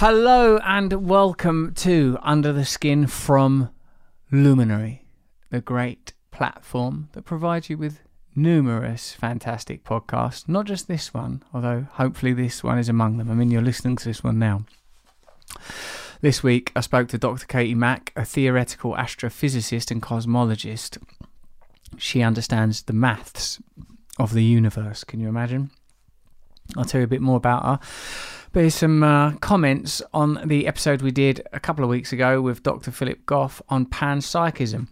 Hello and welcome to Under the Skin from Luminary, the great platform that provides you with numerous fantastic podcasts. Not just this one, although hopefully this one is among them. I mean, you're listening to this one now. This week, I spoke to Dr. Katie Mack, a theoretical astrophysicist and cosmologist. She understands the maths of the universe. Can you imagine? I'll tell you a bit more about her. But here's some uh, comments on the episode we did a couple of weeks ago with Dr. Philip Goff on panpsychism.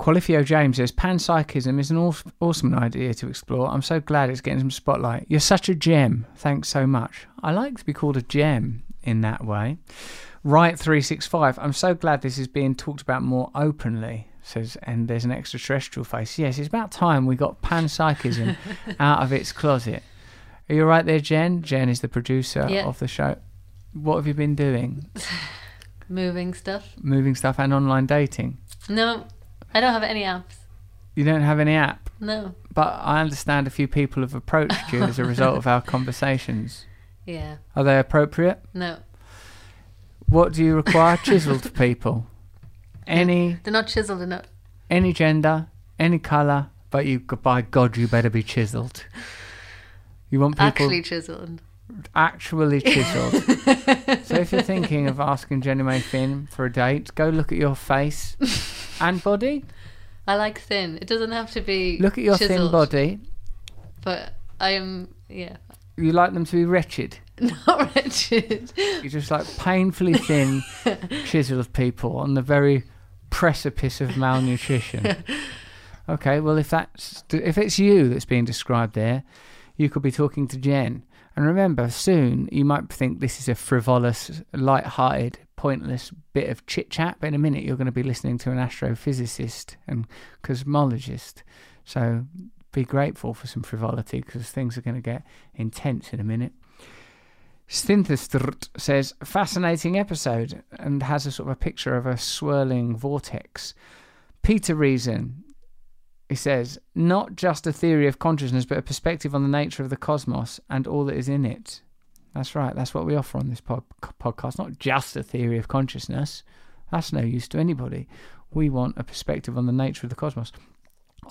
Qualifio James says panpsychism is an awesome idea to explore. I'm so glad it's getting some spotlight. You're such a gem. Thanks so much. I like to be called a gem in that way. Right 365. I'm so glad this is being talked about more openly. Says and there's an extraterrestrial face. Yes, it's about time we got panpsychism out of its closet. Are you right there, Jen? Jen is the producer Yeah. of the show. What have you been doing? Moving stuff. Moving stuff and online dating. No, I don't have any apps. You don't have any app, No. but I understand a few people have approached you as a result of our conversations. Yeah. Are they appropriate? No. What do you require? Chiseled people. Any They're not chiseled enough. any gender, any colour, but you by God you better be chiseled. You want people Actually chiseled. actually chiseled. so if you're thinking of asking Jenny May Finn for a date, go look at your face and body. I like thin. It doesn't have to be. Look at your thin body. But I am, yeah, You like them to be wretched. not wretched. You just like painfully thin, chiseled people on the very precipice of malnutrition. Okay, well if that's if it's you that's being described there, you could be talking to Jen. And remember, soon you might think this is a frivolous, light-hearted, pointless bit of chit chat, but in a minute you're going to be listening to an astrophysicist and cosmologist. So be grateful for some frivolity because things are going to get intense in a minute. Synthestrt says, fascinating episode, and has a sort of a picture of a swirling vortex. Peter Reason, he says, not just a theory of consciousness, but a perspective on the nature of the cosmos and all that is in it. That's right, that's what we offer on this pod- podcast. Not just a theory of consciousness, that's no use to anybody. We want a perspective on the nature of the cosmos.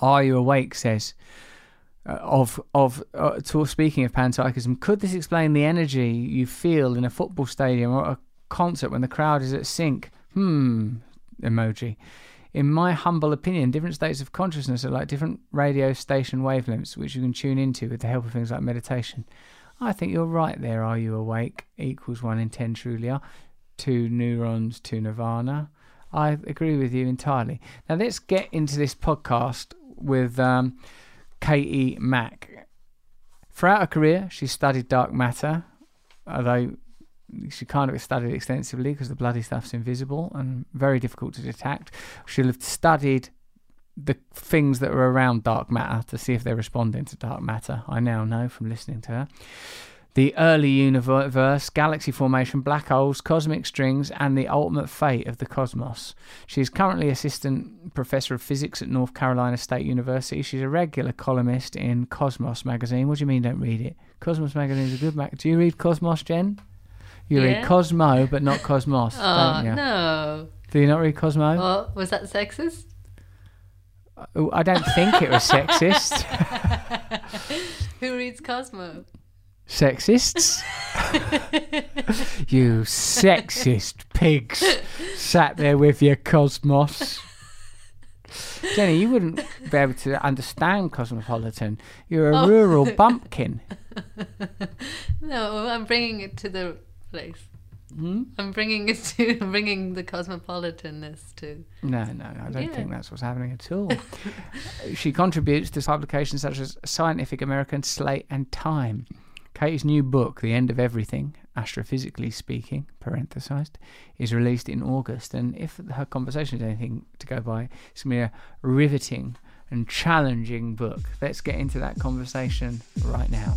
Are You Awake says, uh, of of uh, to, speaking of panpsychism, could this explain the energy you feel in a football stadium or a concert when the crowd is at sync? Hmm, emoji. In my humble opinion, different states of consciousness are like different radio station wavelengths, which you can tune into with the help of things like meditation. I think you're right there. Are you awake? Equals one in ten truly are. Two neurons to nirvana. I agree with you entirely. Now let's get into this podcast with um, Katie Mack. Throughout her career, she studied dark matter, although she kind of studied extensively because the bloody stuff's invisible and very difficult to detect. She'll have studied the things that are around dark matter to see if they're responding to dark matter. I now know from listening to her. The early universe, galaxy formation, black holes, cosmic strings, and the ultimate fate of the cosmos. She is currently assistant professor of physics at North Carolina State University. She's a regular columnist in Cosmos magazine. What do you mean, don't read it? Cosmos magazine is a good mag. Do you read Cosmos, Jen? You read Cosmo, but not Cosmos, Oh, don't you? no. Do you not read Cosmo? Oh, was that sexist? Oh, I don't think it was sexist. Who reads Cosmo? Sexists? you sexist pigs sat there with your cosmos. Jenny, you wouldn't be able to understand Cosmopolitan. You're a Oh. rural bumpkin. No, I'm bringing it to the place. Hmm? I'm bringing it to I'm bringing the cosmopolitanness to. No, no, I don't Yeah. think that's what's happening at all. she contributes to publications such as Scientific American, Slate, and Time. Katie's new book, The End of Everything, Astrophysically Speaking, parenthesized, is released in August. And if her conversation is anything to go by, it's going to be a riveting and challenging book. Let's get into that conversation right now.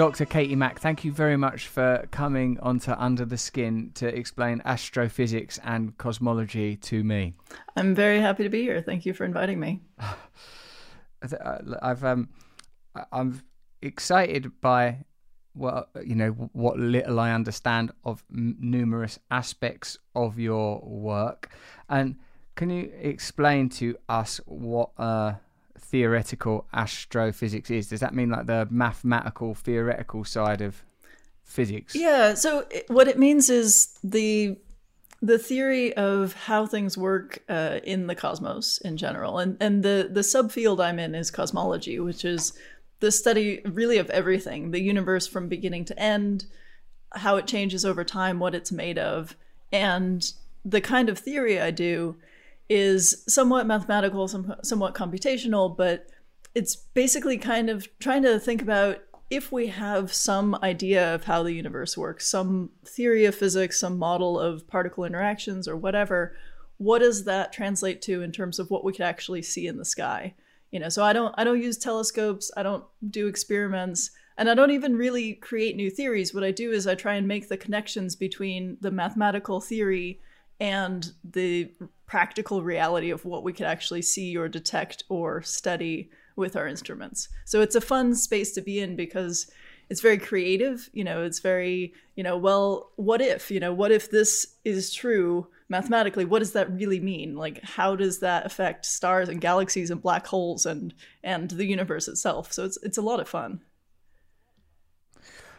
Dr. Katie Mack, thank you very much for coming onto Under the Skin to explain astrophysics and cosmology to me. I'm very happy to be here. Thank you for inviting me. I've um, I'm excited by well, you know, what little I understand of m- numerous aspects of your work, and can you explain to us what uh, theoretical astrophysics is? Does that mean like the mathematical theoretical side of physics? Yeah. So what it means is the the theory of how things work uh, in the cosmos in general, and and the the subfield I'm in is cosmology, which is the study really of everything, the universe from beginning to end, how it changes over time, what it's made of, and the kind of theory I do is somewhat mathematical, some, somewhat computational, but it's basically kind of trying to think about if we have some idea of how the universe works, some theory of physics, some model of particle interactions or whatever, what does that translate to in terms of what we could actually see in the sky? You know, so I don't I don't use telescopes, I don't do experiments, and I don't even really create new theories. What I do is I try and make the connections between the mathematical theory and the practical reality of what we could actually see or detect or study with our instruments. So it's a fun space to be in because it's very creative, you know, it's very, you know, well, what if, you know, what if this is true mathematically? What does that really mean? Like how does that affect stars and galaxies and black holes and and the universe itself? So it's it's a lot of fun.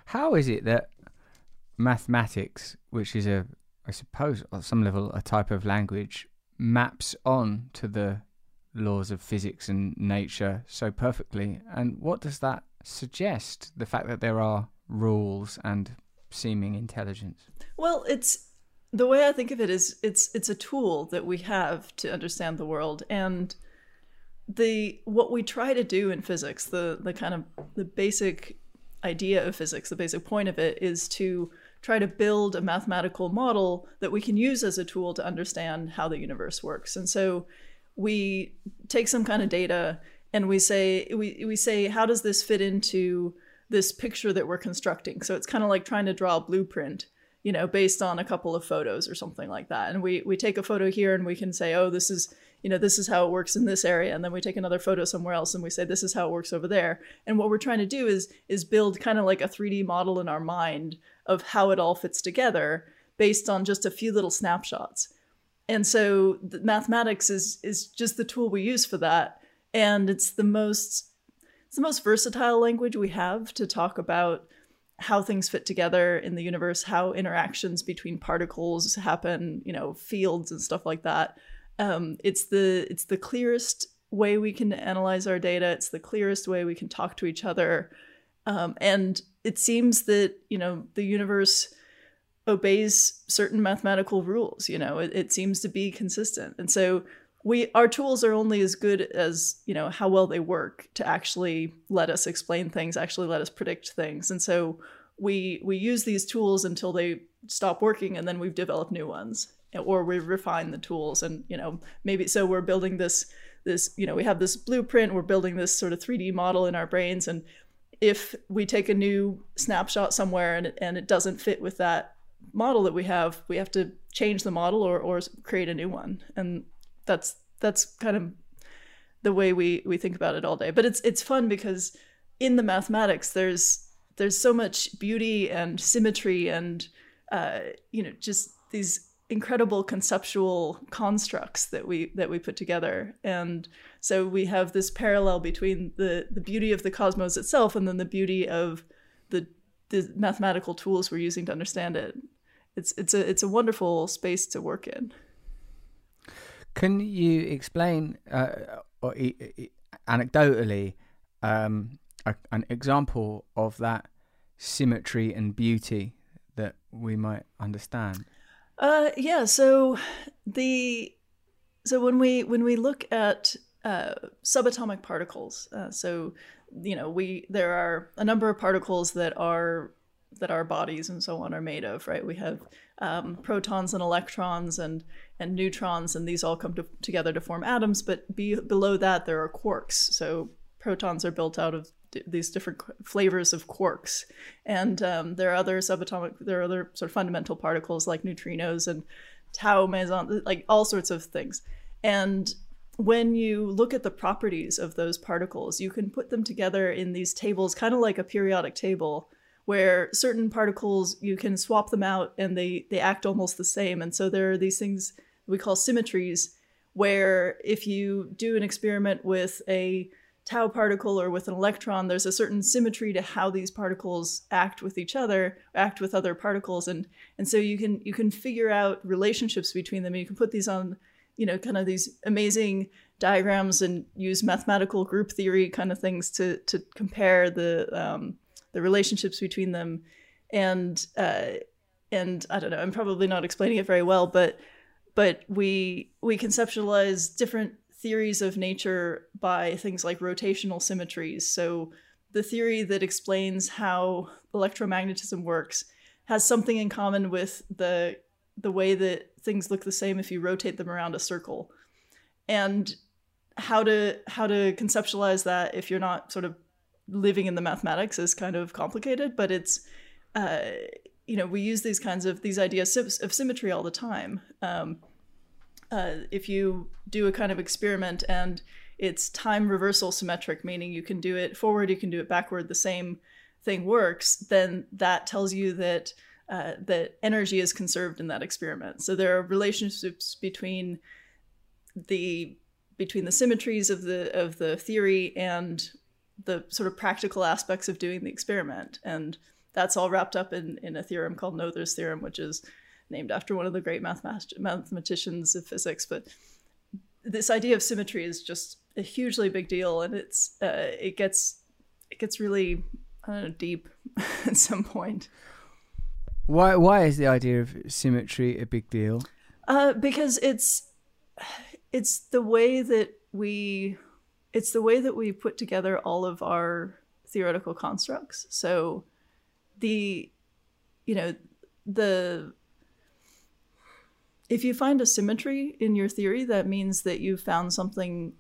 How is it that mathematics, which is a, I suppose, at some level, a type of language, maps on to the laws of physics and nature so perfectly? And what does that suggest? The fact that there are rules and seeming intelligence. Well, it's the way I think of it is it's it's a tool that we have to understand the world and the what we try to do in physics, the the kind of the basic idea of physics, the basic point of it is to try to build a mathematical model that we can use as a tool to understand how the universe works. And so we take some kind of data and we say we, we say how does this fit into this picture that we're constructing? So it's kind of like trying to draw a blueprint you know based on a couple of photos or something like that. And we we take a photo here and we can say oh this is you know this is how it works in this area. And then we take another photo somewhere else and we say this is how it works over there. And what we're trying to do is is build kind of like a 3d model in our mind of how it all fits together based on just a few little snapshots. And so the mathematics is is just the tool we use for that. And it's the most it's the most versatile language we have to talk about how things fit together in the universe how interactions between particles happen you know fields and stuff like that. Um, it's the it's the clearest way we can analyze our data. It's the clearest way we can talk to each other um, and it seems that you know the universe obeys certain mathematical rules you know it, it seems to be consistent. And so we our tools are only as good as you know how well they work to actually let us explain things actually let us predict things. And so we we use these tools until they stop working and then we've developed new ones or we refine the tools. And you know maybe so we're building this this you know we have this blueprint we're building this sort of 3d model in our brains and if we take a new snapshot somewhere and and it doesn't fit with that model that we have we have to change the model or, or create a new one. And that's that's kind of the way we we think about it all day. But it's it's fun because in the mathematics there's there's so much beauty and symmetry and uh, you know just these incredible conceptual constructs that we that we put together. And so we have this parallel between the the beauty of the cosmos itself and then the beauty of the the mathematical tools we're using to understand it. It's it's a it's a wonderful space to work in. Can you explain, uh, or e- e- anecdotally, um, a, an example of that symmetry and beauty that we might understand? Uh, yeah. So the so when we when we look at uh, subatomic particles, uh, so you know we there are a number of particles that are that our bodies and so on are made of, right? We have um, protons and electrons and and neutrons, and these all come to, together to form atoms. But be, below that, there are quarks. So protons are built out of these different flavors of quarks, and um, there are other subatomic, there are other sort of fundamental particles like neutrinos and tau meson, like all sorts of things. And when you look at the properties of those particles, you can put them together in these tables, kind of like a periodic table, where certain particles you can swap them out and they they act almost the same. And so there are these things we call symmetries, where if you do an experiment with a tau particle or with an electron, there's a certain symmetry to how these particles act with each other, act with other particles, and and so you can you can figure out relationships between them. You can put these on you know, kind of these amazing diagrams and use mathematical group theory kind of things to to compare the um, the relationships between them, and uh, and I don't know, I'm probably not explaining it very well, but but we we conceptualize different theories of nature by things like rotational symmetries. So the theory that explains how electromagnetism works has something in common with the the way that things look the same if you rotate them around a circle and how to how to conceptualize that if you're not sort of living in the mathematics is kind of complicated but it's uh, you know we use these kinds of these ideas of symmetry all the time um, uh, if you do a kind of experiment and it's time reversal symmetric meaning you can do it forward you can do it backward the same thing works then that tells you that uh, that energy is conserved in that experiment. So there are relationships between the between the symmetries of the of the theory and the sort of practical aspects of doing the experiment, and that's all wrapped up in in a theorem called Noether's theorem, which is named after one of the great mathematicians of physics. But this idea of symmetry is just a hugely big deal, and it's uh, it gets it gets really know deep at some point. Why why is the idea of symmetry a big deal? Uh, because it's it's the way that we it's the way that we put together all of our theoretical constructs. So the you know the if you find a symmetry in your theory, that means that you found something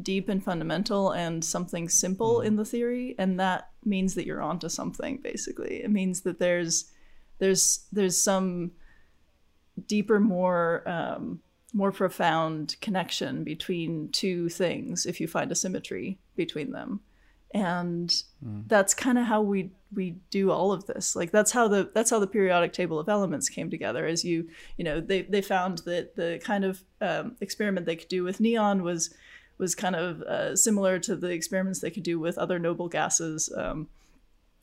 deep and fundamental and something simple mm. in the theory, and that means that you're onto something. Basically, it means that there's there's there's some deeper, more um, more profound connection between two things if you find a symmetry between them and mm. that's kind of how we we do all of this like that's how the that's how the periodic table of elements came together as you you know they they found that the kind of um, experiment they could do with neon was was kind of uh, similar to the experiments they could do with other noble gases um,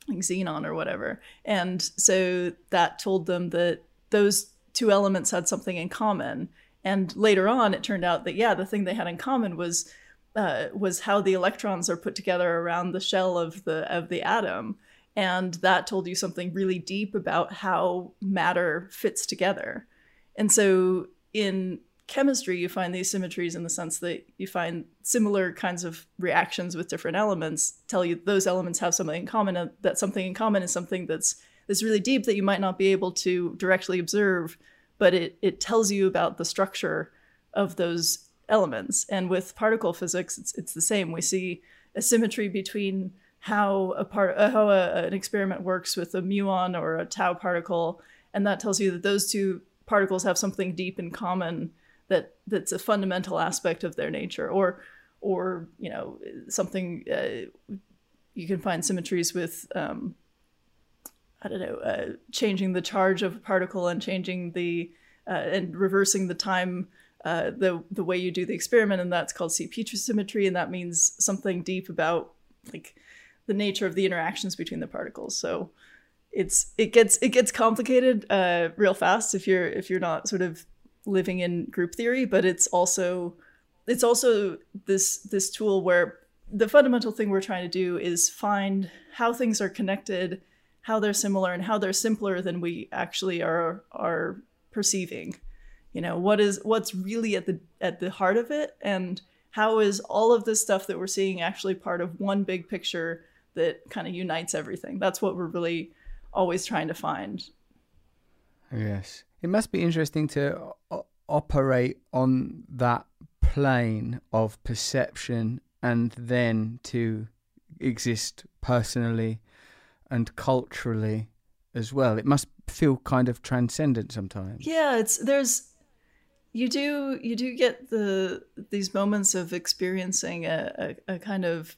like xenon or whatever. And so that told them that those two elements had something in common. And later on, it turned out that yeah, the thing they had in common was uh, was how the electrons are put together around the shell of the of the atom, and that told you something really deep about how matter fits together. And so in chemistry, you find these symmetries in the sense that you find similar kinds of reactions with different elements tell you those elements have something in common. And that something in common is something that's that's really deep that you might not be able to directly observe, but it it tells you about the structure of those elements. And with particle physics, it's it's the same. We see a symmetry between how a part uh, how a, an experiment works with a muon or a tau particle, and that tells you that those two particles have something deep in common that that's a fundamental aspect of their nature or or you know something uh, you can find symmetries with um, I don't know uh, changing the charge of a particle and changing the uh, and reversing the time uh, the the way you do the experiment and that's called CPT symmetry and that means something deep about like the nature of the interactions between the particles so it's it gets it gets complicated uh, real fast if you're if you're not sort of living in group theory, but it's also it's also this this tool where the fundamental thing we're trying to do is find how things are connected, how they're similar, and how they're simpler than we actually are are perceiving. You know, what is what's really at the at the heart of it, and how is all of this stuff that we're seeing actually part of one big picture that kind of unites everything? That's what we're really always trying to find. Yes. It must be interesting to o- operate on that plane of perception and then to exist personally and culturally as well. It must feel kind of transcendent sometimes. Yeah, it's there's you do you do get the these moments of experiencing a, a, a kind of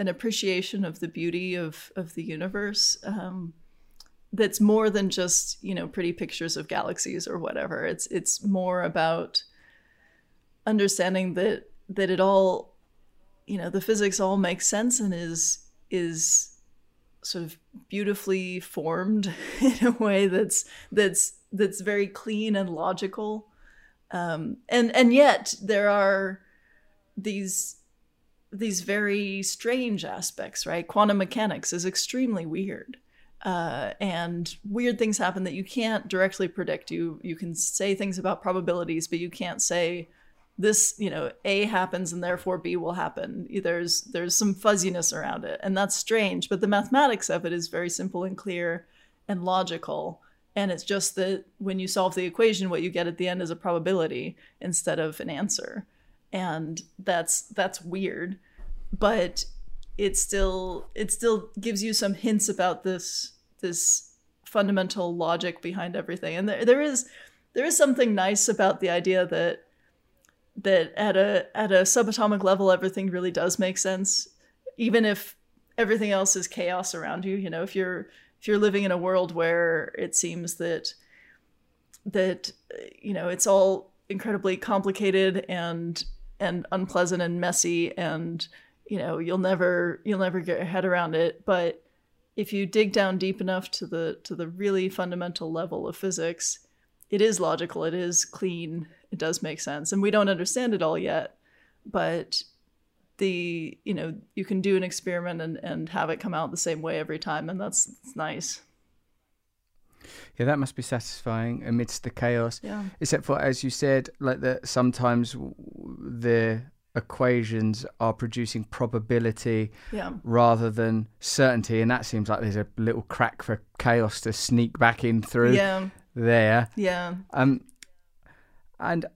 an appreciation of the beauty of of the universe um, that's more than just you know pretty pictures of galaxies or whatever. It's it's more about understanding that that it all you know the physics all makes sense and is is sort of beautifully formed in a way that's that's that's very clean and logical. Um, and and yet there are these these very strange aspects right? Quantum mechanics is extremely weird. Uh, and weird things happen that you can't directly predict. You you can say things about probabilities but you can't say this you know a happens and therefore b will happen. There's there's some fuzziness around it. And that's strange but the mathematics of it is very simple and clear and logical. And it's just that when you solve the equation what you get at the end is a probability instead of an answer and that's that's weird but it still it still gives you some hints about this this fundamental logic behind everything. And there, there is there is something nice about the idea that that at a at a subatomic level everything really does make sense even if everything else is chaos around you. You know if you're if you're living in a world where it seems that that you know it's all incredibly complicated and and unpleasant and messy and you know you'll never you'll never get your head around it. But if you dig down deep enough to the to the really fundamental level of physics it is logical it is clean it does make sense. And we don't understand it all yet but the you know you can do an experiment and, and have it come out the same way every time and that's, that's nice Yeah, that must be satisfying amidst the chaos. yeah Except for, as you said, like that sometimes the equations are producing probability yeah rather than certainty, and that seems like there's a little crack for chaos to sneak back in through yeah there. yeah Um, and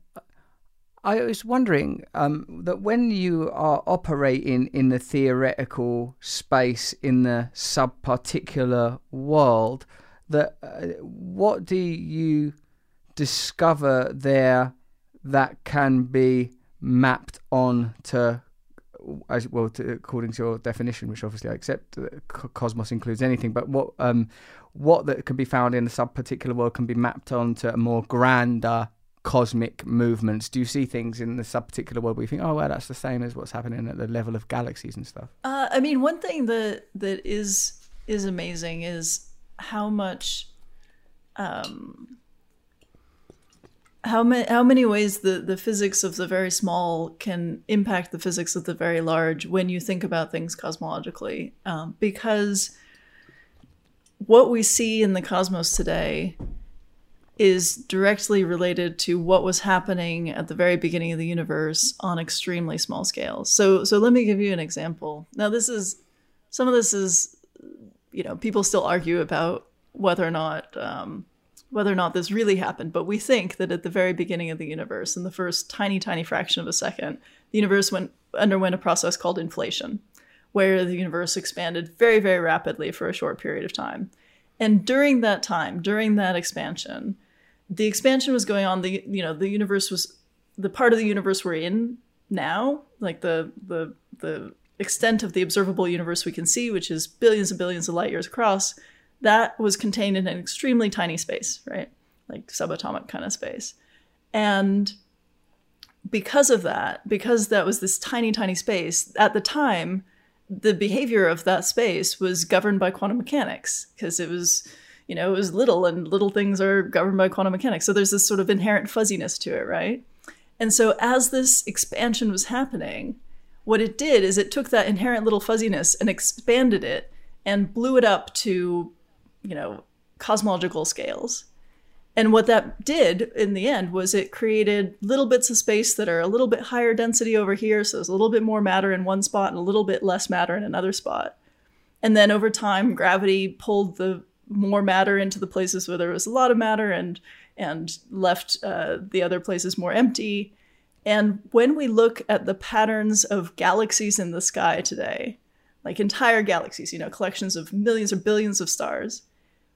I was wondering um, that when you are operating in the theoretical space in the subparticular world, that uh, what do you discover there that can be mapped on to as well to, according to your definition which obviously I accept cosmos includes anything but what um what that can be found in the sub-particular world can be mapped onto a more grander cosmic movements? Do you see things in the sub-particular world where you think oh well that's the same as what's happening at the level of galaxies and stuff Uh, I mean, one thing that that is is amazing is how much, um, how many how many ways the the physics of the very small can impact the physics of the very large when you think about things cosmologically, um, because what we see in the cosmos today is directly related to what was happening at the very beginning of the universe on extremely small scales. So so let me give you an example. Now this is some of this is you know people still argue about whether or not um, whether or not this really happened, but we think that at the very beginning of the universe, in the first tiny tiny fraction of a second, the universe went underwent a process called inflation, where the universe expanded very very rapidly for a short period of time. And during that time, during that expansion, the expansion was going on the you know the universe was the part of the universe we're in now like the the the extent of the observable universe we can see which is billions and billions of light years across that was contained in an extremely tiny space right? Like subatomic kind of space. And because of that because that was this tiny tiny space at the time the behavior of that space was governed by quantum mechanics because it was you know it was little and little things are governed by quantum mechanics. So there's this sort of inherent fuzziness to it right? And so as this expansion was happening what it did is it took that inherent little fuzziness and expanded it and blew it up to you know cosmological scales and what that did in the end was it created little bits of space that are a little bit higher density over here. So there's a little bit more matter in one spot and a little bit less matter in another spot. And then over time, gravity pulled the more matter into the places where there was a lot of matter and and left uh, the other places more empty. And when we look at the patterns of galaxies in the sky today, like entire galaxies, you know, collections of millions or billions of stars,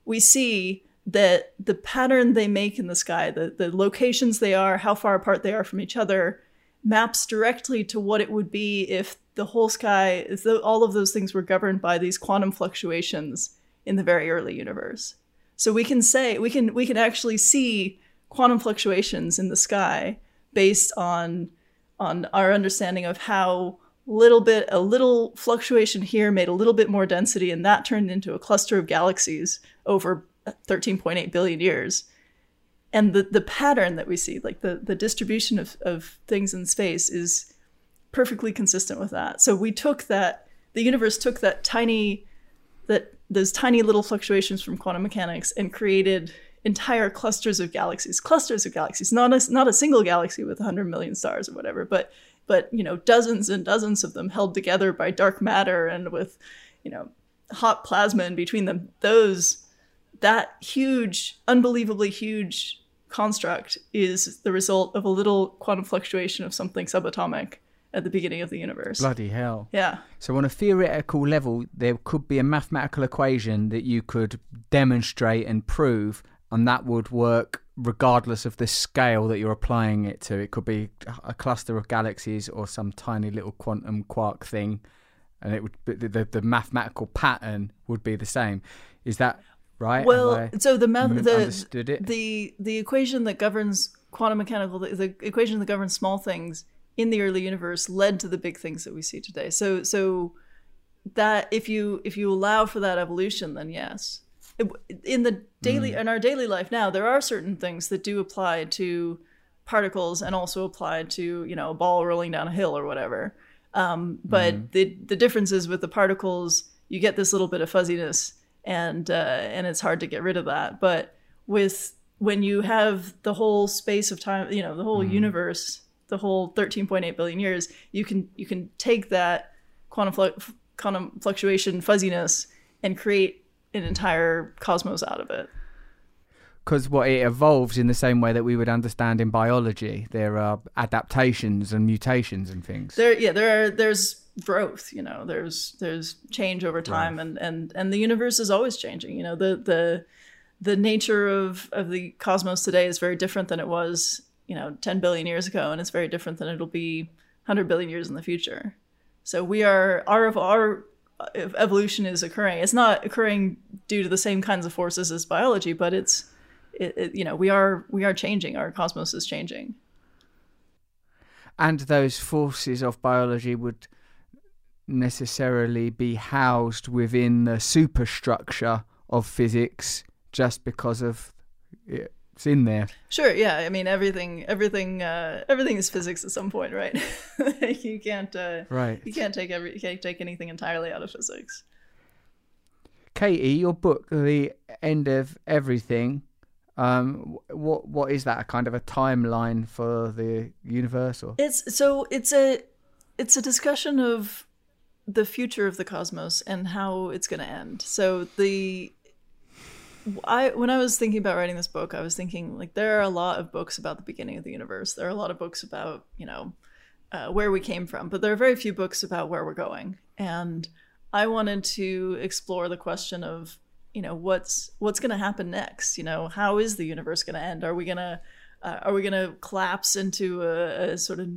we see that the pattern they make in the sky, the, the locations they are, how far apart they are from each other, maps directly to what it would be if the whole sky, if the, all of those things were governed by these quantum fluctuations in the very early universe. So we can say we can we can actually see quantum fluctuations in the sky based on on our understanding of how little bit a little fluctuation here made a little bit more density and that turned into a cluster of galaxies over 13.8 billion years. And the the pattern that we see like the the distribution of, of things in space is perfectly consistent with that. So we took that the universe took that tiny that those tiny little fluctuations from quantum mechanics and created entire clusters of galaxies clusters of galaxies not a, not a single galaxy with 100 million stars or whatever but but you know dozens and dozens of them held together by dark matter and with you know hot plasma in between them. Those that huge unbelievably huge construct is the result of a little quantum fluctuation of something subatomic at the beginning of the universe. Bloody hell. yeah. So, on a theoretical level, there could be a mathematical equation that you could demonstrate and prove, and that would work regardless of the scale that you're applying it to. It could be a cluster of galaxies or some tiny little quantum quark thing, and it would the, the mathematical pattern would be the same. Is that right? Well, so the math, the understood it? the the equation that governs quantum mechanical, the, the equation that governs small things in the early universe led to the big things that we see today. So so that if you if you allow for that evolution, then yes, in the daily Mm. in our daily life now, there are certain things that do apply to particles and also apply to you know a ball rolling down a hill or whatever. Um, but Mm. the the difference is with the particles, you get this little bit of fuzziness, and uh, and it's hard to get rid of that. But with when you have the whole space of time, you know, the whole universe, the whole 13.8 billion years, you can you can take that quantum flu- quantum fluctuation fuzziness and create an entire cosmos out of it. because what it evolves in the same way that we would understand in biology. There are adaptations and mutations and things. there yeah there are there's growth you know there's there's change over time and and and the universe is always changing you know the the the nature of of the cosmos today is very different than it was you know 10 billion years ago and it's very different than it'll be 100 billion years in the future so we are our our evolution is occurring. It's not occurring due to the same kinds of forces as biology but it's it, it, you know we are we are changing. Our cosmos is changing. And those forces of biology would necessarily be housed within the superstructure of physics just because of it's in there. Sure, yeah. I mean, everything, everything, uh, everything is physics at some point, right? you can't, uh, Right. you can't take every, you can't take anything entirely out of physics. Katie, your book, The End of Everything, um, what what is that? A kind of a timeline for the universe, or It's so it's a, it's a discussion of the future of the cosmos and how it's going to end. So the, I when I was thinking about writing this book, I was thinking like there are a lot of books about the beginning of the universe. There are a lot of books about you know uh, where we came from, but there are very few books about where we're going. And I wanted to explore the question of you know what's what's going to happen next. You know, how is the universe going to end? Are we gonna uh, are we to collapse into a, a sort of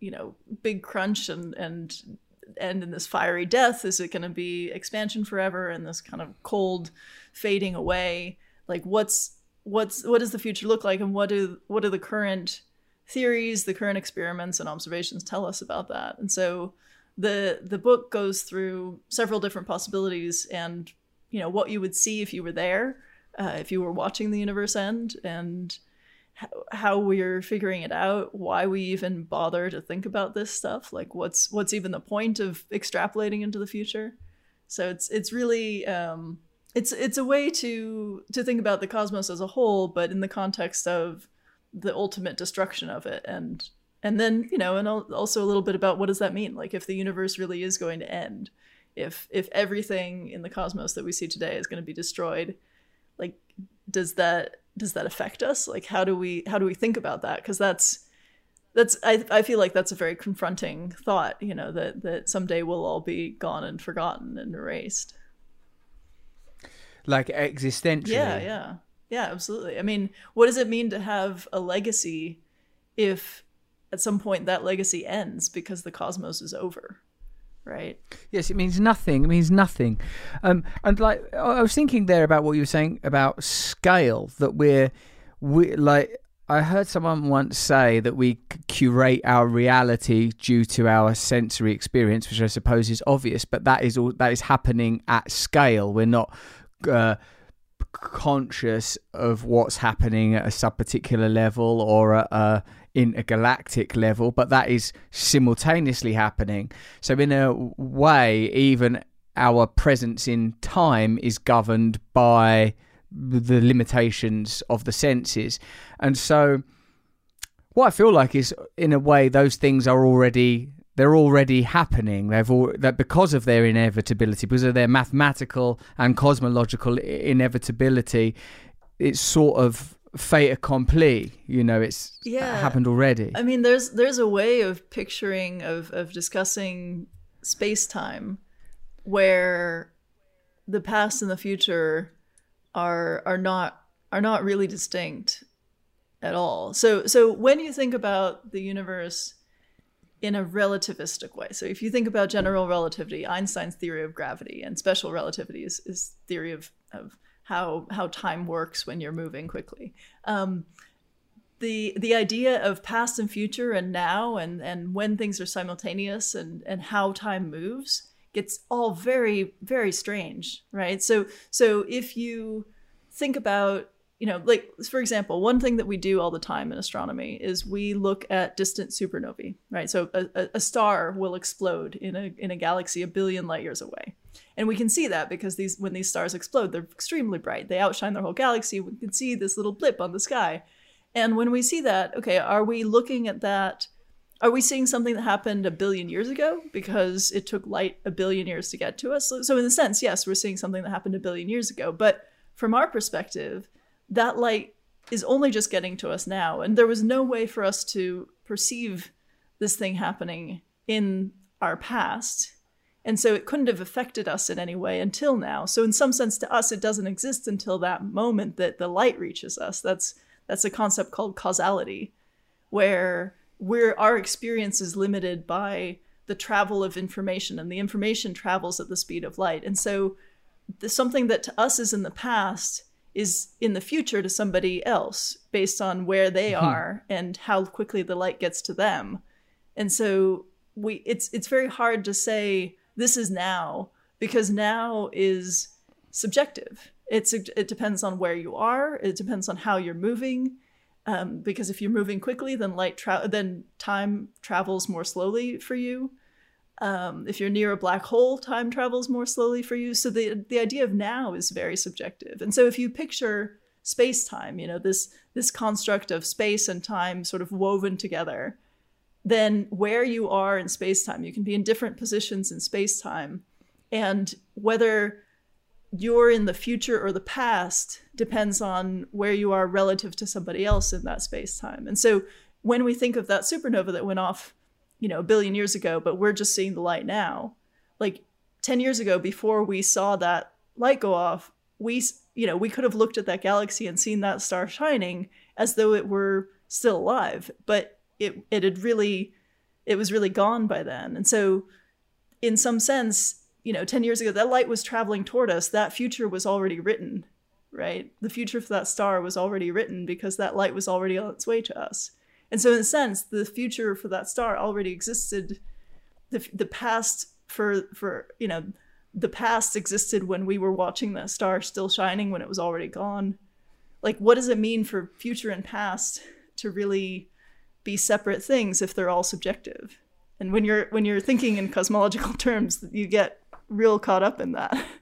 you know big crunch and and end in this fiery death? Is it going to be expansion forever and this kind of cold fading away? Like what's what's what does the future look like, and what do what do the current theories, the current experiments and observations tell us about that? And so the the book goes through several different possibilities and you know what you would see if you were there, uh, if you were watching the universe end, and how, how we're figuring it out, why we even bother to think about this stuff, like what's what's even the point of extrapolating into the future. So it's it's really um, it's it's a way to to think about the cosmos as a whole, but in the context of the ultimate destruction of it, and and then you know, and also a little bit about what does that mean, like if the universe really is going to end, if if everything in the cosmos that we see today is going to be destroyed, like does that does that affect us? Like how do we how do we think about that? Because that's that's I, I feel like that's a very confronting thought you know that that someday we'll all be gone and forgotten and erased like existentially. yeah yeah yeah absolutely i mean what does it mean to have a legacy if at some point that legacy ends because the cosmos is over right Yes, it means nothing. It means nothing. Um, and like I I was thinking there about what you were saying about scale. That we're we like. I heard someone once say that we curate our reality due to our sensory experience, which I suppose is obvious, but that is all that is happening at scale. We're not uh, conscious of what's happening at a sub particular level or at a intergalactic level, but that is simultaneously happening. So, in a way, even our presence in time is governed by the limitations of the senses. And so, what I feel like is, in a way, those things are already they're already happening. They've all that because of their inevitability, because of their mathematical and cosmological inevitability. It's sort of fait accompli. You know, it's Yeah. happened already. I mean, there's there's a way of picturing of of discussing space time where the past and the future are are not are not really distinct at all. So so when you think about the universe in a relativistic way. So if you think about general relativity, Einstein's theory of gravity and special relativity is, is theory of, of how how time works when you're moving quickly. Um, the the idea of past and future and now and and when things are simultaneous and and how time moves gets all very very strange right so so if you think about you know like for example one thing that we do all the time in astronomy is we look at distant supernovae right so a, a- star will explode in a in a galaxy a billion light years away and we can see that because these when these stars explode they're extremely bright they outshine their whole galaxy we can see this little blip on the sky and when we see that, okay, are we looking at that? Are we seeing something that happened a billion years ago because it took light a billion years to get to us? So, so in a sense, yes, we're seeing something that happened a billion years ago. But from our perspective, that light is only just getting to us now. And there was no way for us to perceive this thing happening in our past. And so it couldn't have affected us in any way until now. So in some sense to us it doesn't exist until that moment that the light reaches us. That's that's a concept called causality where we're our experience is limited by the travel of information and the information travels at the speed of light. And so the, something that to us is in the past is in the future to somebody else based on where they are and how quickly the light gets to them. And so we it's it's very hard to say this is now because now is subjective. It's it depends on where you are. It depends on how you're moving. Um, because if you're moving quickly then light tra- then time travels more slowly for you um, if you're near a black hole time travels more slowly for you. So the the idea of now is very subjective. And so if you picture space time you know this this construct of space and time sort of woven together then where you are in space time you can be in different positions in space time and whether you're in the future or the past depends on where you are relative to somebody else in that space time and so when we think of that supernova that went off you know a billion years ago but we're just seeing the light now. Like 10 years ago before we saw that light go off we you know we could have looked at that galaxy and seen that star shining as though it were still alive but it it had really it was really gone by then. And so in some sense you know 10 years ago that light was traveling toward us. That future was already written right? The future for that star was already written because that light was already on its way to us and so in a sense the future for that star already existed. The, the past for for you know the past existed when we were watching that star still shining when it was already gone. Like what does it mean for future and past to really be separate things if they're all subjective? And when you're when you're thinking in cosmological terms you get real caught up in that.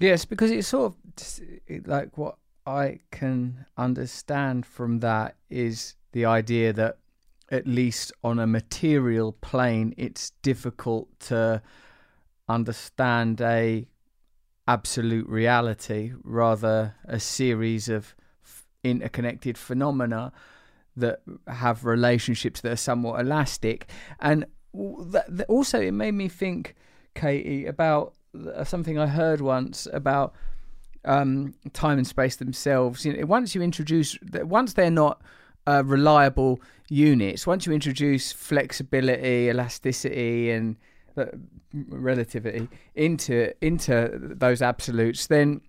Yes, because it's sort of like what I can understand from that is the idea that at least on a material plane, it's difficult to understand a absolute reality, rather a series of interconnected phenomena that have relationships that are somewhat elastic. And also, it made me think, Katie, about uh, something I heard once about um, time and space themselves. You know, once you introduce, once they're not uh, reliable units, once you introduce flexibility, elasticity, and uh, relativity into into those absolutes, then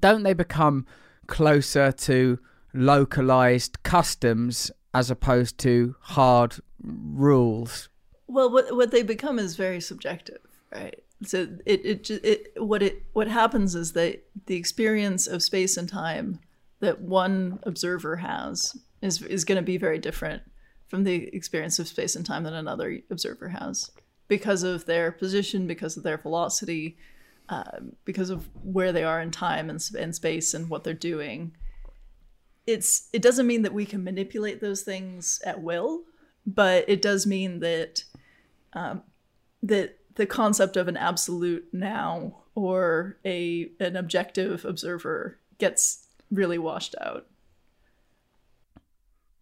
don't they become closer to localized customs as opposed to hard rules? Well, what what they become is very subjective, right? So it it, it what it what happens is that the experience of space and time that one observer has is is going to be very different from the experience of space and time that another observer has because of their position, because of their velocity, uh, because of where they are in time and, and space and what they're doing. It's it doesn't mean that we can manipulate those things at will, but it does mean that um, that the concept of an absolute now or a an objective observer gets really washed out.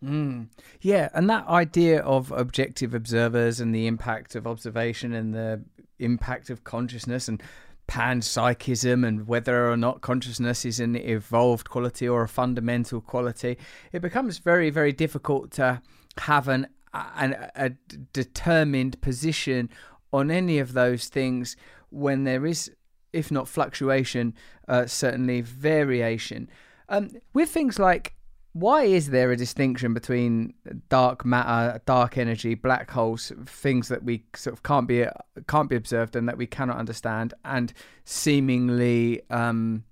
Mm. Yeah, and that idea of objective observers and the impact of observation and the impact of consciousness and panpsychism and whether or not consciousness is an evolved quality or a fundamental quality, it becomes very, very difficult to have an, an a determined position on any of those things when there is, if not fluctuation, uh, certainly variation. Um, with things like why is there a distinction between dark matter, dark energy, black holes, things that we sort of can't be can't be observed and that we cannot understand, and seemingly um,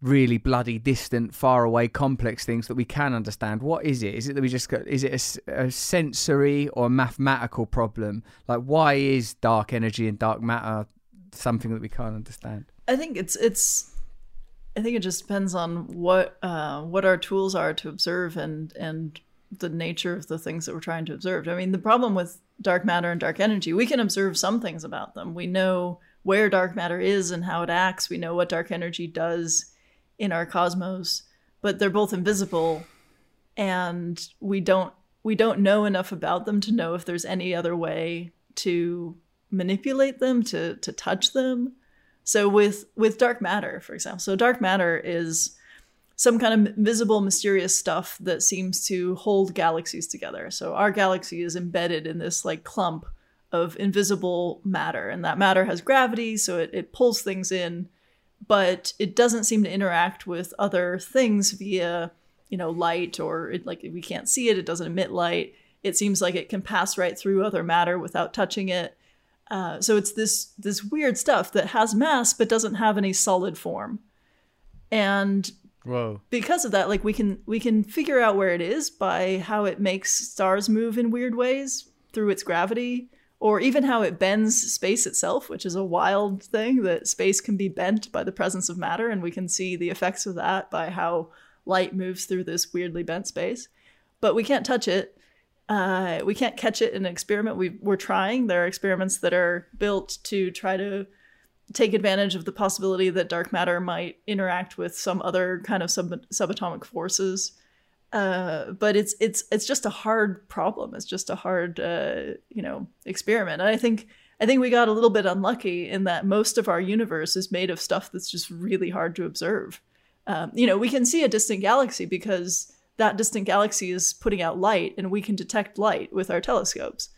really bloody distant, far away, complex things that we can understand? What is it? Is it that we just got? Is it a a, sensory or a mathematical problem? Like, why is dark energy and dark matter something that we can't understand? I think it's it's I think it just depends on what uh, what our tools are to observe and and the nature of the things that we're trying to observe. I mean, the problem with dark matter and dark energy, we can observe some things about them. We know where dark matter is and how it acts. We know what dark energy does in our cosmos, but they're both invisible, and we don't we don't know enough about them to know if there's any other way to manipulate them, to to touch them. So with with dark matter, for example, so dark matter is some kind of visible, mysterious stuff that seems to hold galaxies together. So our galaxy is embedded in this like clump of invisible matter, and that matter has gravity, so it, it pulls things in, but it doesn't seem to interact with other things via you know light or it, like we can't see it. It doesn't emit light. It seems like it can pass right through other matter without touching it. Uh, so it's this this weird stuff that has mass but doesn't have any solid form, and Whoa. because of that, like we can we can figure out where it is by how it makes stars move in weird ways through its gravity, or even how it bends space itself, which is a wild thing that space can be bent by the presence of matter, and we can see the effects of that by how light moves through this weirdly bent space. But we can't touch it. Uh, we can't catch it in an experiment. We, we're trying. There are experiments that are built to try to take advantage of the possibility that dark matter might interact with some other kind of sub- subatomic forces. Uh, but it's it's it's just a hard problem. It's just a hard uh, you know experiment. And I think I think we got a little bit unlucky in that most of our universe is made of stuff that's just really hard to observe. Um, you know, we can see a distant galaxy because that distant galaxy is putting out light, and we can detect light with our telescopes.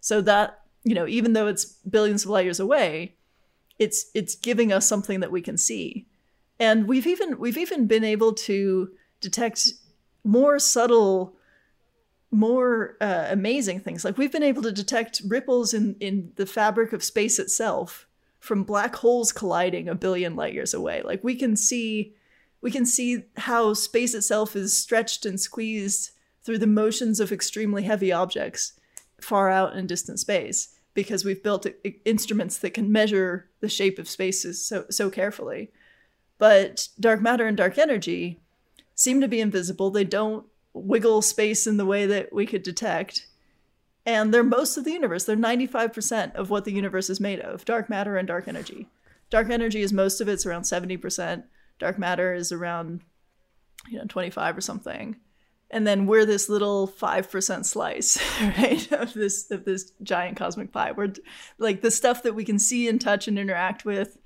So that you know, even though it's billions of light years away, it's it's giving us something that we can see. And we've even we've even been able to detect more subtle more uh, amazing things. Like we've been able to detect ripples in in the fabric of space itself from black holes colliding a billion light years away. Like we can see we can see how space itself is stretched and squeezed through the motions of extremely heavy objects far out in distant space because we've built instruments that can measure the shape of spaces so so carefully. But dark matter and dark energy seem to be invisible. They don't wiggle space in the way that we could detect. And they're most of the universe. They're 95% of what the universe is made of dark matter and dark energy. dark energy is most of it's around 70%. Dark matter is around you know 25 or something. And then we're this little 5% slice, right? Of this of this giant cosmic pie. We're like the stuff that we can see and touch and interact with,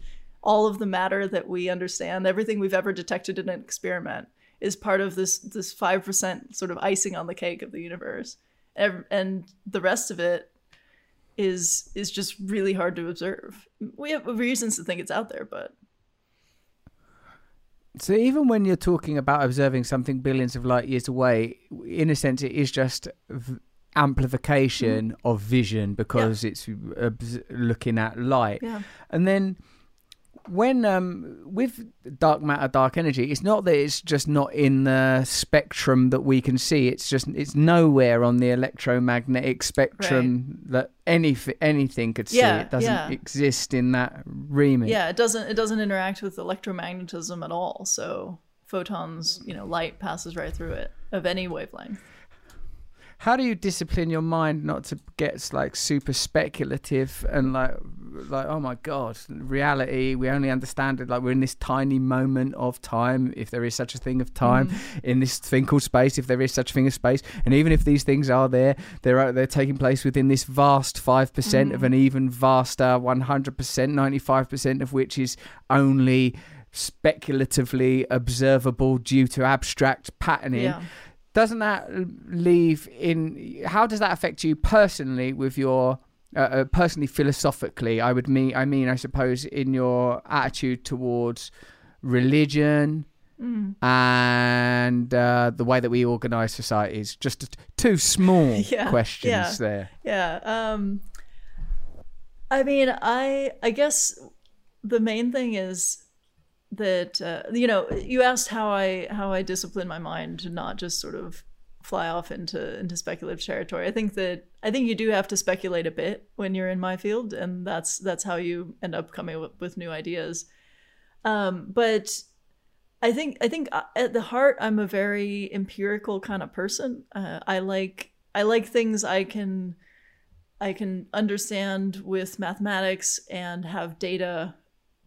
all of the matter that we understand, everything we've ever detected in an experiment is part of this this 5% sort of icing on the cake of the universe. And the rest of it is is just really hard to observe. We have reasons to think it's out there, but So even when you're talking about observing something billions of light years away, in a sense, it is just v- amplification mm. of vision because it's uh, obs- looking at light. yeah. And then when um with dark matter dark energy it's not that it's just not in the spectrum that we can see it's just it's nowhere on the electromagnetic spectrum that any anything could see Yeah, it doesn't yeah. exist in that remit Yeah, it doesn't it doesn't interact with electromagnetism at all. So photons, you know, light passes right through it of any wavelength. how do you discipline your mind not to get like super speculative and like like oh my god reality we only understand it like we're in this tiny moment of time if there is such a thing of time mm. in this thing called space if there is such a thing as space. And even if these things are there they're uh, they're taking place within this vast 5% of mm. an even vaster 100% 95% of which is only speculatively observable due to abstract patterning. Yeah. doesn't that leave in how does that affect you personally with your uh, uh, personally philosophically i would mean i mean i suppose in your attitude towards religion Mm. and uh, the way that we organize societies just two small Yeah, questions yeah. there Yeah. Um I mean, I I guess the main thing is that uh, you know, you asked how I how I discipline my mind to not just sort of fly off into into speculative territory. I think that I think you do have to speculate a bit when you're in my field and that's that's how you end up coming up with new ideas. Um but I think I think uh, at the heart I'm a very empirical kind of person. Uh, I like I like things I can I can understand with mathematics and have data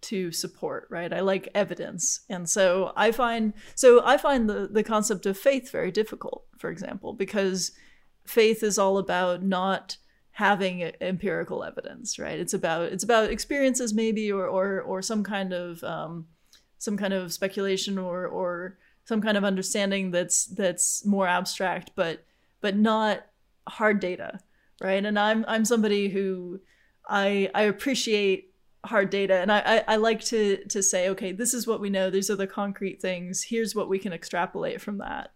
to support, right? I like evidence. And so I find so I find the the concept of faith very difficult, for example, because faith is all about not having empirical evidence, right? It's about it's about experiences maybe or or or some kind of um some kind of speculation or or some kind of understanding that's that's more abstract but but not hard data right and i'm i'm somebody who i i appreciate hard data. And I, I i like to to say okay this is what we know. These are the concrete things. Here's what we can extrapolate from that.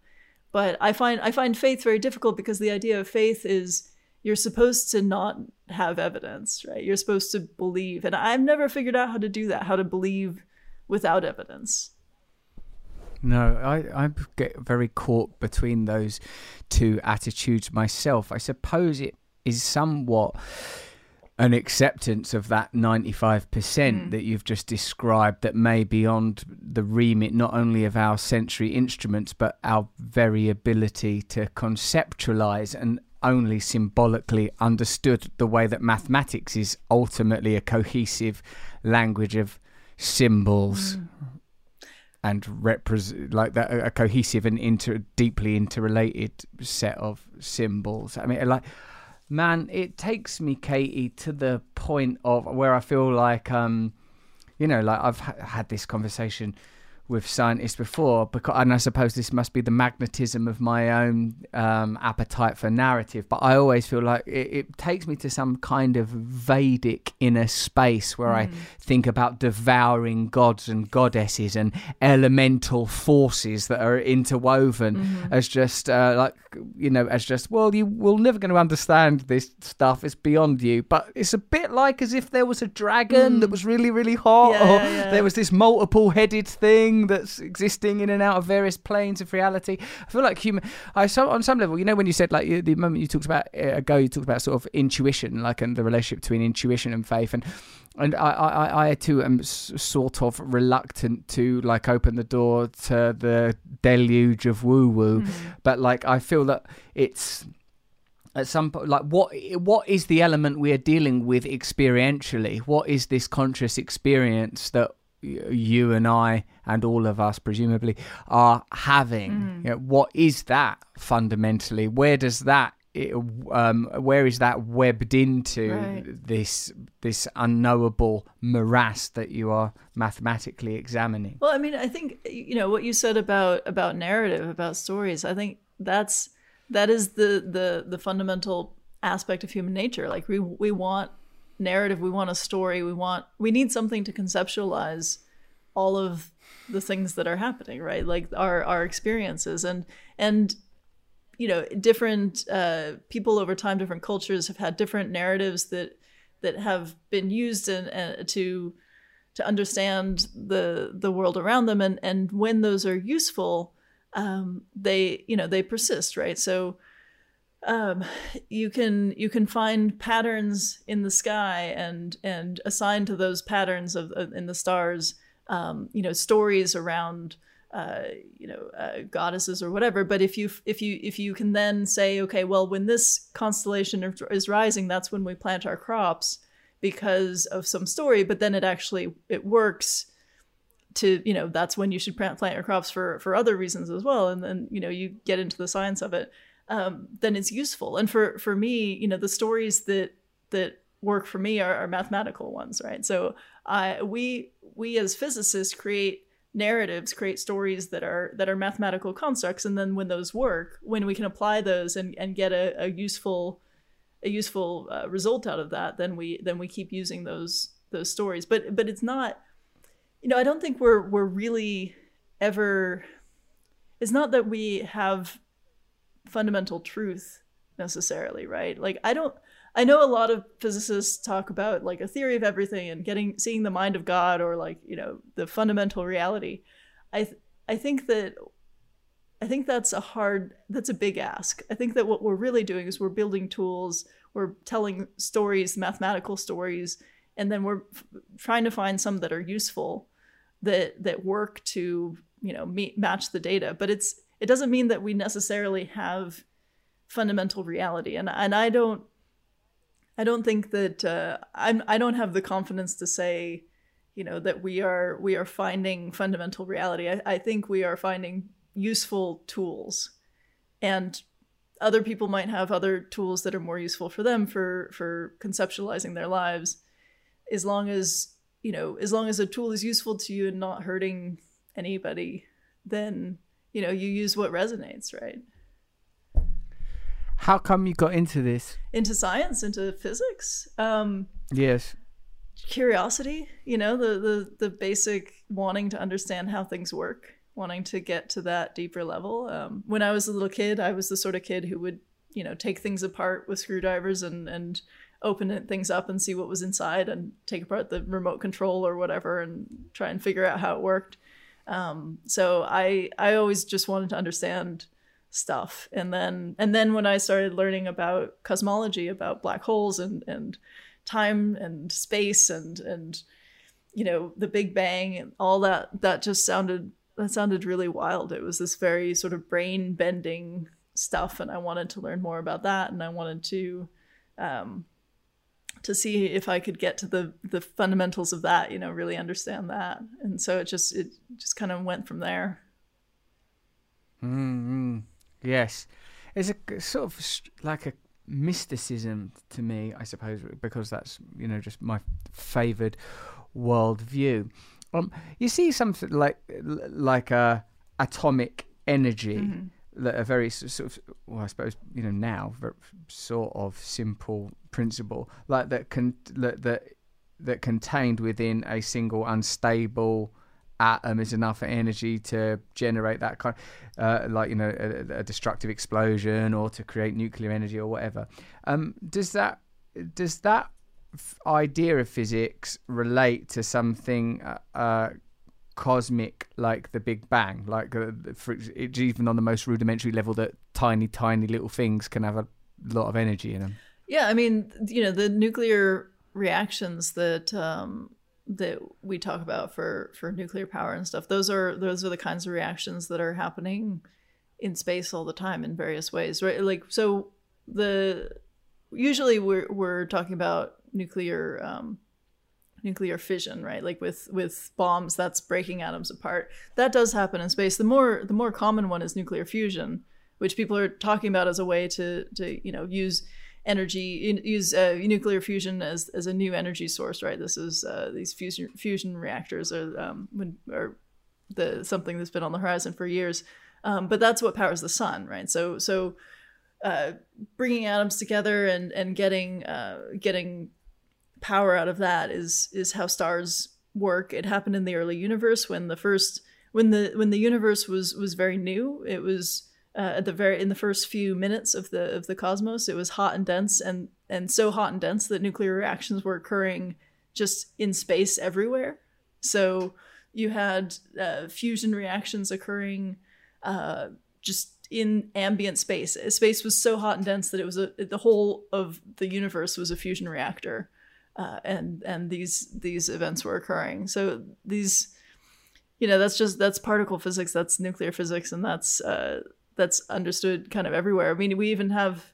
But i find i find faith very difficult because the idea of faith is you're supposed to not have evidence right? You're supposed to believe. And i've never figured out how to do that how to believe without evidence. No, I, I get very caught between those two attitudes myself. I suppose it is somewhat an acceptance of that 95% mm. that you've just described that may beyond the remit not only of our sensory instruments but our very ability to conceptualize and only symbolically understood the way that mathematics is ultimately a cohesive language of symbols mm. and repres like that a cohesive and inter deeply interrelated set of symbols. I mean, like, man, it takes me, Katie, to the point of where I feel like, um, you know, like I've ha- had this conversation with scientists before, because, and I suppose this must be the magnetism of my own um, appetite for narrative. But I always feel like it, it takes me to some kind of Vedic inner space where I think about devouring gods and goddesses and elemental forces that are interwoven as just uh, like you know as just well you will never going to understand this stuff it's beyond you but it's a bit like as if there was a dragon that was really really hot Yeah, or yeah. there was this multiple headed thing that's existing in and out of various planes of reality. I feel like human i so on some level you know when you said like you, the moment you talked about uh, ago you talked about sort of intuition like and the relationship between intuition and faith and and I, I, I too am sort of reluctant to like open the door to the deluge of woo woo, but like I feel that it's at some point like what what is the element we are dealing with experientially? What is this conscious experience that you and I and all of us presumably are having You know, what is that fundamentally where does that it, um, where is that webbed into Right. this this unknowable morass that you are mathematically examining Well, I mean, I think you know what you said about about narrative, about stories. I think that's that is the the the fundamental aspect of human nature. Like we we want narrative, we want a story, we want we need something to conceptualize all of the things that are happening, right? Like our our experiences and and you know different uh, people over time, different cultures have had different narratives that that have been used in, uh, to to understand the the world around them and and when those are useful um they you know they persist right so um you can you can find patterns in the sky and and assign to those patterns of, of in the stars um you know stories around uh, you know uh, goddesses or whatever. But if you if you if you can then say okay well when this constellation is- is rising that's when we plant our crops because of some story. But then it actually it works to you know that's when you should plant, plant your crops for for other reasons as well. And then you know you get into the science of it um, then it's useful. And for for me you know the stories that that work for me are, are mathematical ones right? So i we we as physicists create narratives create stories that are that are mathematical constructs. And then when those work when we can apply those and and get a, a useful a useful uh, result out of that then we then we keep using those those stories. But but it's not you know i don't think we're we're really ever it's not that we have fundamental truth necessarily right like i don't i know a lot of physicists talk about like a theory of everything and getting seeing the mind of god or like you know the fundamental reality i th- i think that I think that's a hard, that's a big ask. I think that what we're really doing is we're building tools, we're telling stories, mathematical stories, and then we're f- trying to find some that are useful, that that work to you know meet, match the data. But it's it doesn't mean that we necessarily have fundamental reality, and and I don't, I don't think that uh, I'm I don't have the confidence to say, you know, that we are we are finding fundamental reality. I, I think we are finding useful tools. And other people might have other tools that are more useful for them for for conceptualizing their lives. As long as you know as long as a tool is useful to you and not hurting anybody then you know you use what resonates right? How come you got into this? Into science into physics um yes. curiosity you know the the the basic wanting to understand how things work wanting to get to that deeper level. Um, when i was a little kid i was the sort of kid who would you know take things apart with screwdrivers and and open things up and see what was inside and take apart the remote control or whatever and try and figure out how it worked um, so i i always just wanted to understand stuff. And then and then when i started learning about cosmology about black holes and and time and space and and you know the big bang and all that that just sounded that sounded really wild. It was this very sort of brain bending stuff and i wanted to learn more about that and i wanted to um to see if i could get to the the fundamentals of that you know really understand that. And so it just it just kind of went from there. Mm Yes, it's a sort of like a mysticism to me, I suppose, because that's you know just my favoured worldview. Um, you see something like like a atomic energy that a very sort of well, I suppose you know now sort of simple principle like that can that that contained within a single unstable atom is enough energy to generate that kind uh, like you know a, a destructive explosion or to create nuclear energy or whatever. Um, does that does that f- idea of physics relate to something uh, uh, cosmic like the big bang? Like uh, for, even on the most rudimentary level that tiny tiny little things can have a lot of energy in them Yeah, I mean, you know, the nuclear reactions that um, that we talk about for for nuclear power and stuff. Those are those are the kinds of reactions that are happening in space all the time in various ways, right? Like so, the usually we're we're talking about nuclear um, nuclear fission, right? Like with with bombs, that's breaking atoms apart. That does happen in space. The more the more common one is nuclear fusion, which people are talking about as a way to to you know use energy use uh, nuclear fusion as as a new energy source, right? This is uh, these fusion fusion reactors are um, are the something that's been on the horizon for years. Um, but that's what powers the sun, right? So so uh, bringing atoms together and and getting uh, getting power out of that is is how stars work. It happened in the early universe when the first when the when the universe was was very new. It was uh, at the very in the first few minutes of the of the cosmos. It was hot and dense and and so hot and dense that nuclear reactions were occurring just in space everywhere. So you had uh, fusion reactions occurring uh, just in ambient space. Space was so hot and dense that it was a the whole of the universe was a fusion reactor uh, and and these these events were occurring. So these, you know, that's just that's particle physics, that's nuclear physics, and that's uh, that's understood kind of everywhere. I mean, we even have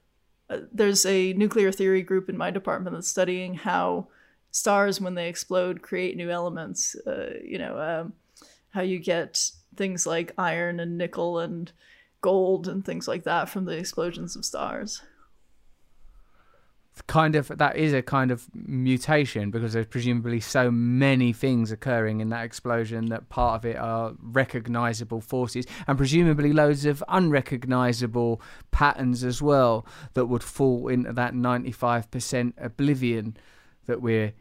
uh, there's a nuclear theory group in my department that's studying how stars, when they explode, create new elements. Uh, you know, um, how you get things like iron and nickel and gold and things like that from the explosions of stars kind of that is a kind of mutation because there's presumably so many things occurring in that explosion that part of it are recognizable forces and presumably loads of unrecognizable patterns as well that would fall into that 95% oblivion that we're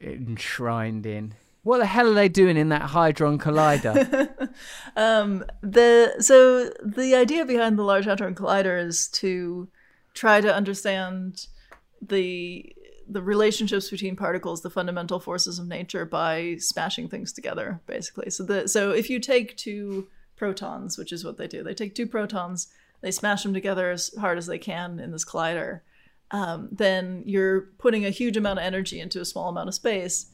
enshrined in. What the hell are they doing in that hadron collider? Um the so the idea behind the large hadron collider is to try to understand the the relationships between particles, the fundamental forces of nature, by smashing things together, basically. So the so if you take two protons, which is what they do, they take two protons, they smash them together as hard as they can in this collider. Um, then you're putting a huge amount of energy into a small amount of space,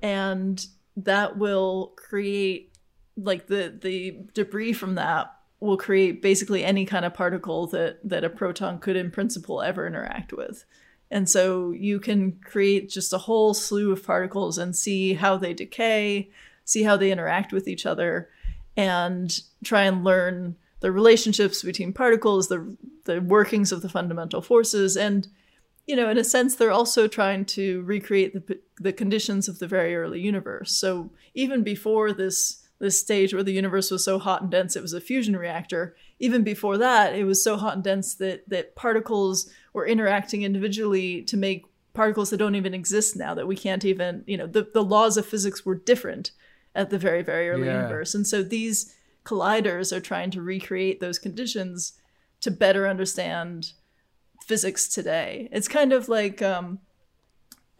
and that will create like the the debris from that will create basically any kind of particle that that a proton could in principle ever interact with. And so you can create just a whole slew of particles and see how they decay, see how they interact with each other, and try and learn the relationships between particles, the the workings of the fundamental forces, and you know, in a sense, they're also trying to recreate the the conditions of the very early universe. So even before this this stage where the universe was so hot and dense it was a fusion reactor, even before that, it was so hot and dense that that particles were interacting individually to make particles that don't even exist now that we can't even you know the, the laws of physics were different at the very very early yeah. universe. And so these colliders are trying to recreate those conditions to better understand physics today. It's kind of like um,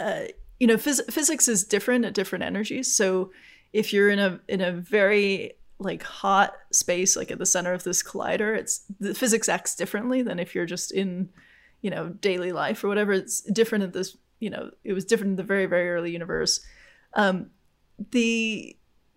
uh, you know phys- physics is different at different energies. So if you're in a in a very like hot space like at the center of this collider it's the physics acts differently than if you're just in you know daily life or whatever it's different in this you know it was different in the very very early universe um the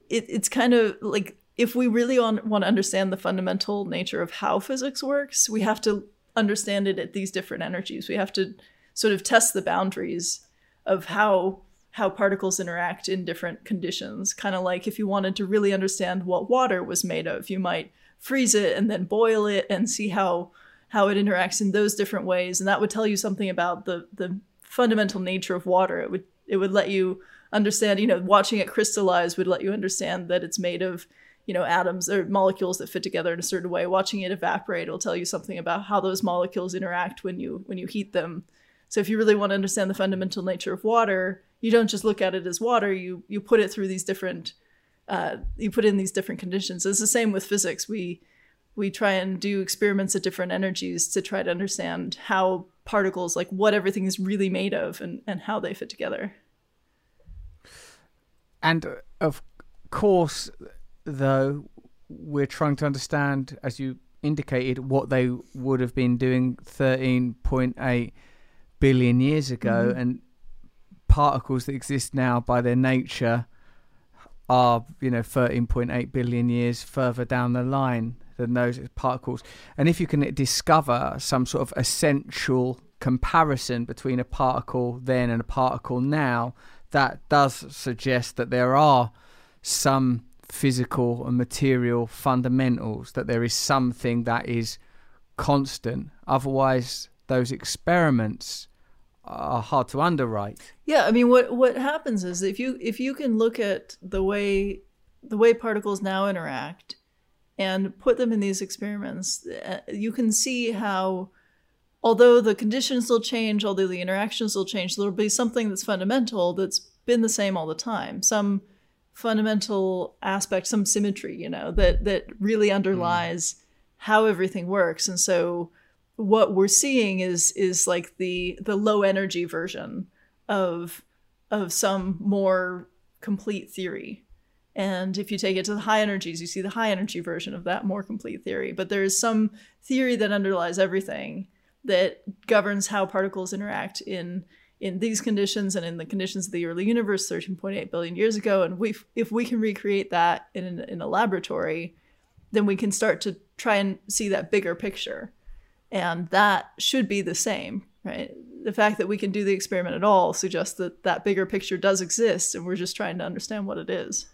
it, it's kind of like if we really want, want to understand the fundamental nature of how physics works we have to understand it at these different energies we have to sort of test the boundaries of how how particles interact in different conditions. Kind of like if you wanted to really understand what water was made of, you might freeze it and then boil it and see how how it interacts in those different ways. And that would tell you something about the the fundamental nature of water. It would it would let you understand, you know, watching it crystallize would let you understand that it's made of you know atoms or molecules that fit together in a certain way. Watching it evaporate will tell you something about how those molecules interact when you when you heat them. So if you really want to understand the fundamental nature of water you don't just look at it as water. You you put it through these different uh, you put in these different conditions. It's the same with physics. We we try and do experiments at different energies to try to understand how particles like what everything is really made of and, and how they fit together and of course though we're trying to understand as you indicated what they would have been doing 13.8 billion years ago mm-hmm. and particles that exist now by their nature are you know 13.8 billion years further down the line than those particles. And if you can discover some sort of essential comparison between a particle then and a particle now, that does suggest that there are some physical and material fundamentals, that there is something that is constant. Otherwise, those experiments are hard to underwrite. Yeah, I mean, what what happens is if you if you can look at the way the way particles now interact and put them in these experiments, uh, you can see how, although the conditions will change, although the interactions will change, there'll be something that's fundamental that's been the same all the time. Some fundamental aspect, some symmetry, you know, that that really underlies how everything works. And so what we're seeing is is like the the low energy version of of some more complete theory. And if you take it to the high energies, you see the high energy version of that more complete theory. But there is some theory that underlies everything that governs how particles interact in in these conditions and in the conditions of the early universe 13.8 billion years ago. And we if we can recreate that in, in a laboratory then we can start to try and see that bigger picture. And that should be the same right? The fact that we can do the experiment at all suggests that that bigger picture does exist and we're just trying to understand what it is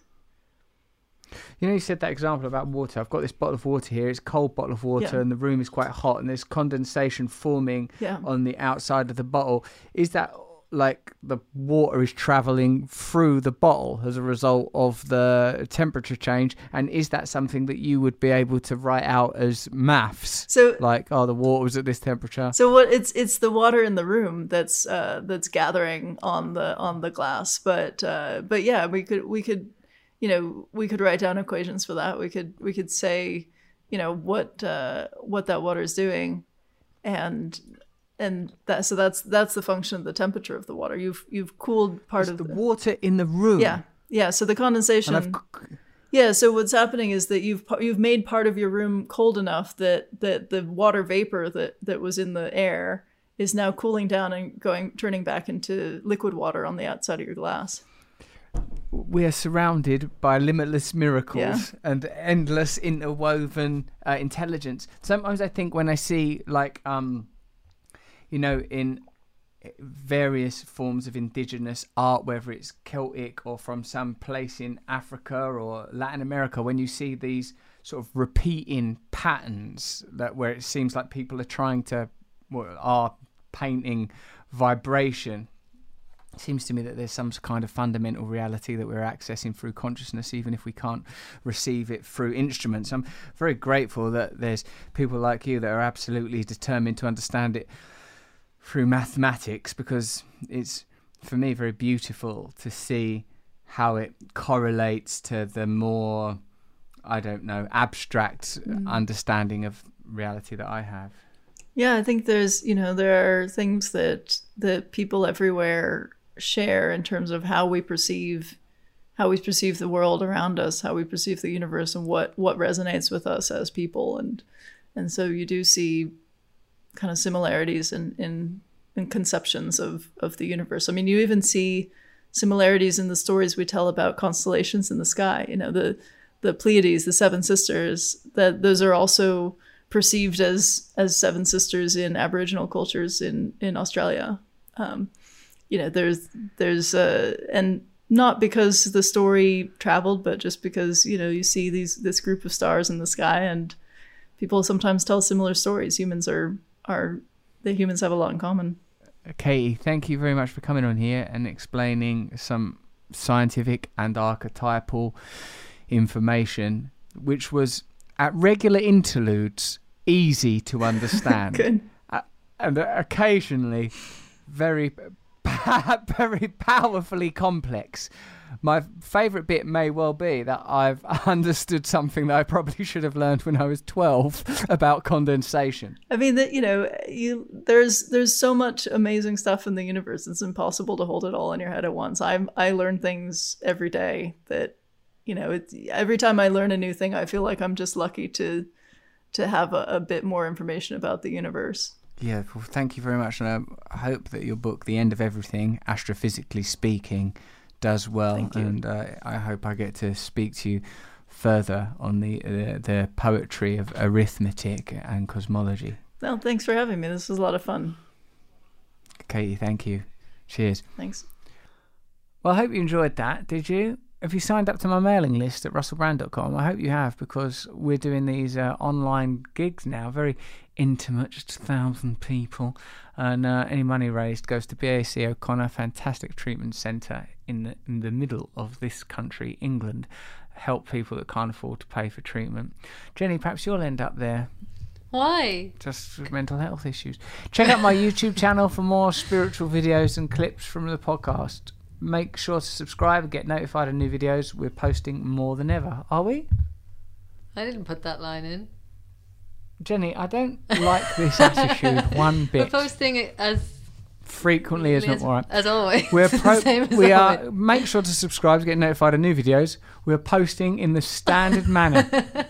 You know, you said that example about water. I've got this bottle of water here. It's a cold bottle of water, Yeah. and the room is quite hot, and there's condensation forming Yeah. on the outside of the bottle. Is that like the water is traveling through the bottle as a result of the temperature change? And is that something that you would be able to write out as maths? So- like, oh, the water was at this temperature. So what it's it's the water in the room that's uh, that's gathering on the on the glass. But uh, but yeah, we could we could you know we could write down equations for that. We could we could say you know what uh, what that water is doing, and and that so that's that's the function of the temperature of the water. You've you've cooled part It's of the the water in the room. yeah yeah. So the condensation. Yeah, so what's happening is that you've you've made part of your room cold enough that that the water vapor that that was in the air is now cooling down and going turning back into liquid water on the outside of your glass. We are surrounded by limitless miracles Yeah. and endless interwoven uh, intelligence. Sometimes I think when I see like um you know in various forms of indigenous art whether it's Celtic or from some place in Africa or Latin America when you see these sort of repeating patterns that where it seems like people are trying to well, are painting vibration it seems to me that there's some kind of fundamental reality that we're accessing through consciousness, even if we can't receive it through instruments. I'm very grateful that there's people like you that are absolutely determined to understand it through mathematics because it's, for me, very beautiful to see how it correlates to the more, I don't know, abstract mm. understanding of reality that I have. Yeah, I think there's you know there are things that that people everywhere share in terms of how we perceive how we perceive the world around us, how we perceive the universe, and what what resonates with us as people, and and so you do see kind of similarities in in, in conceptions of of the universe. I mean, you even see similarities in the stories we tell about constellations in the sky. You know, the the Pleiades, the seven sisters. That those are also perceived as as seven sisters in Aboriginal cultures in in Australia. Um, you know, there's there's uh, and not because the story traveled, but just because you know you see these this group of stars in the sky, and people sometimes tell similar stories. Humans are are the humans have a lot in common. Katie, thank you very much for coming on here and explaining some scientific and archetypal information, which was at regular interludes easy to understand. Good. Uh, and occasionally very, very powerfully complex. My favourite bit may well be that I've understood something that I probably should have learned when I was 12 about condensation. I mean that you know you there's there's so much amazing stuff in the universe. It's impossible to hold it all in your head at once. I I learn things every day that you know every time I learn a new thing, I feel like I'm just lucky to to have a, a bit more information about the universe. Yeah, well, thank you very much. And I hope that your book, The End of Everything, Astrophysically Speaking, does well. Thank you. And uh, I hope I get to speak to you further on the uh, the poetry of arithmetic and cosmology. Well, thanks for having me. This was a lot of fun. Katie, thank you. Cheers. Thanks. Well, I hope you enjoyed that. Did you? Have you signed up to my mailing list at russellbrand.com? I hope you have because we're doing these uh, online gigs now, very intimate, just a thousand people. And uh, any money raised goes to BAC O'Connor, fantastic treatment centre in the, in the middle of this country, England. Help people that can't afford to pay for treatment. Jenny, perhaps you'll end up there Why? just mental health issues. Check out my YouTube channel for more spiritual videos and clips from the podcast. Make sure to subscribe and get notified of new videos. We're posting more than ever. Are we? I didn't put that line in. Jenny, I don't like this attitude one bit. We're posting it as Frequently as not right. as always. We're pro- we are always. make sure to subscribe to get notified of new videos. We're posting in the standard manner.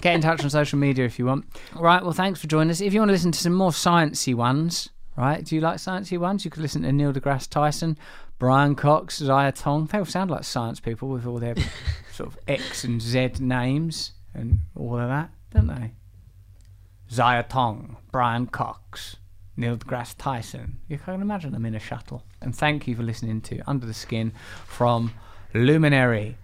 Get in touch on social media if you want. Right, well thanks for joining us. If you want to listen to some more sciencey ones, right? Do you like sciencey ones? You could listen to Neil deGrasse Tyson, Brian Cox, Ziya Tong. They all sound like science people with all their sort of X and Z names and all of that, don't they? Ziya Tong, Brian Cox, Neil deGrasse Tyson. You can imagine them in a shuttle. And thank you for listening to Under the Skin from Luminary.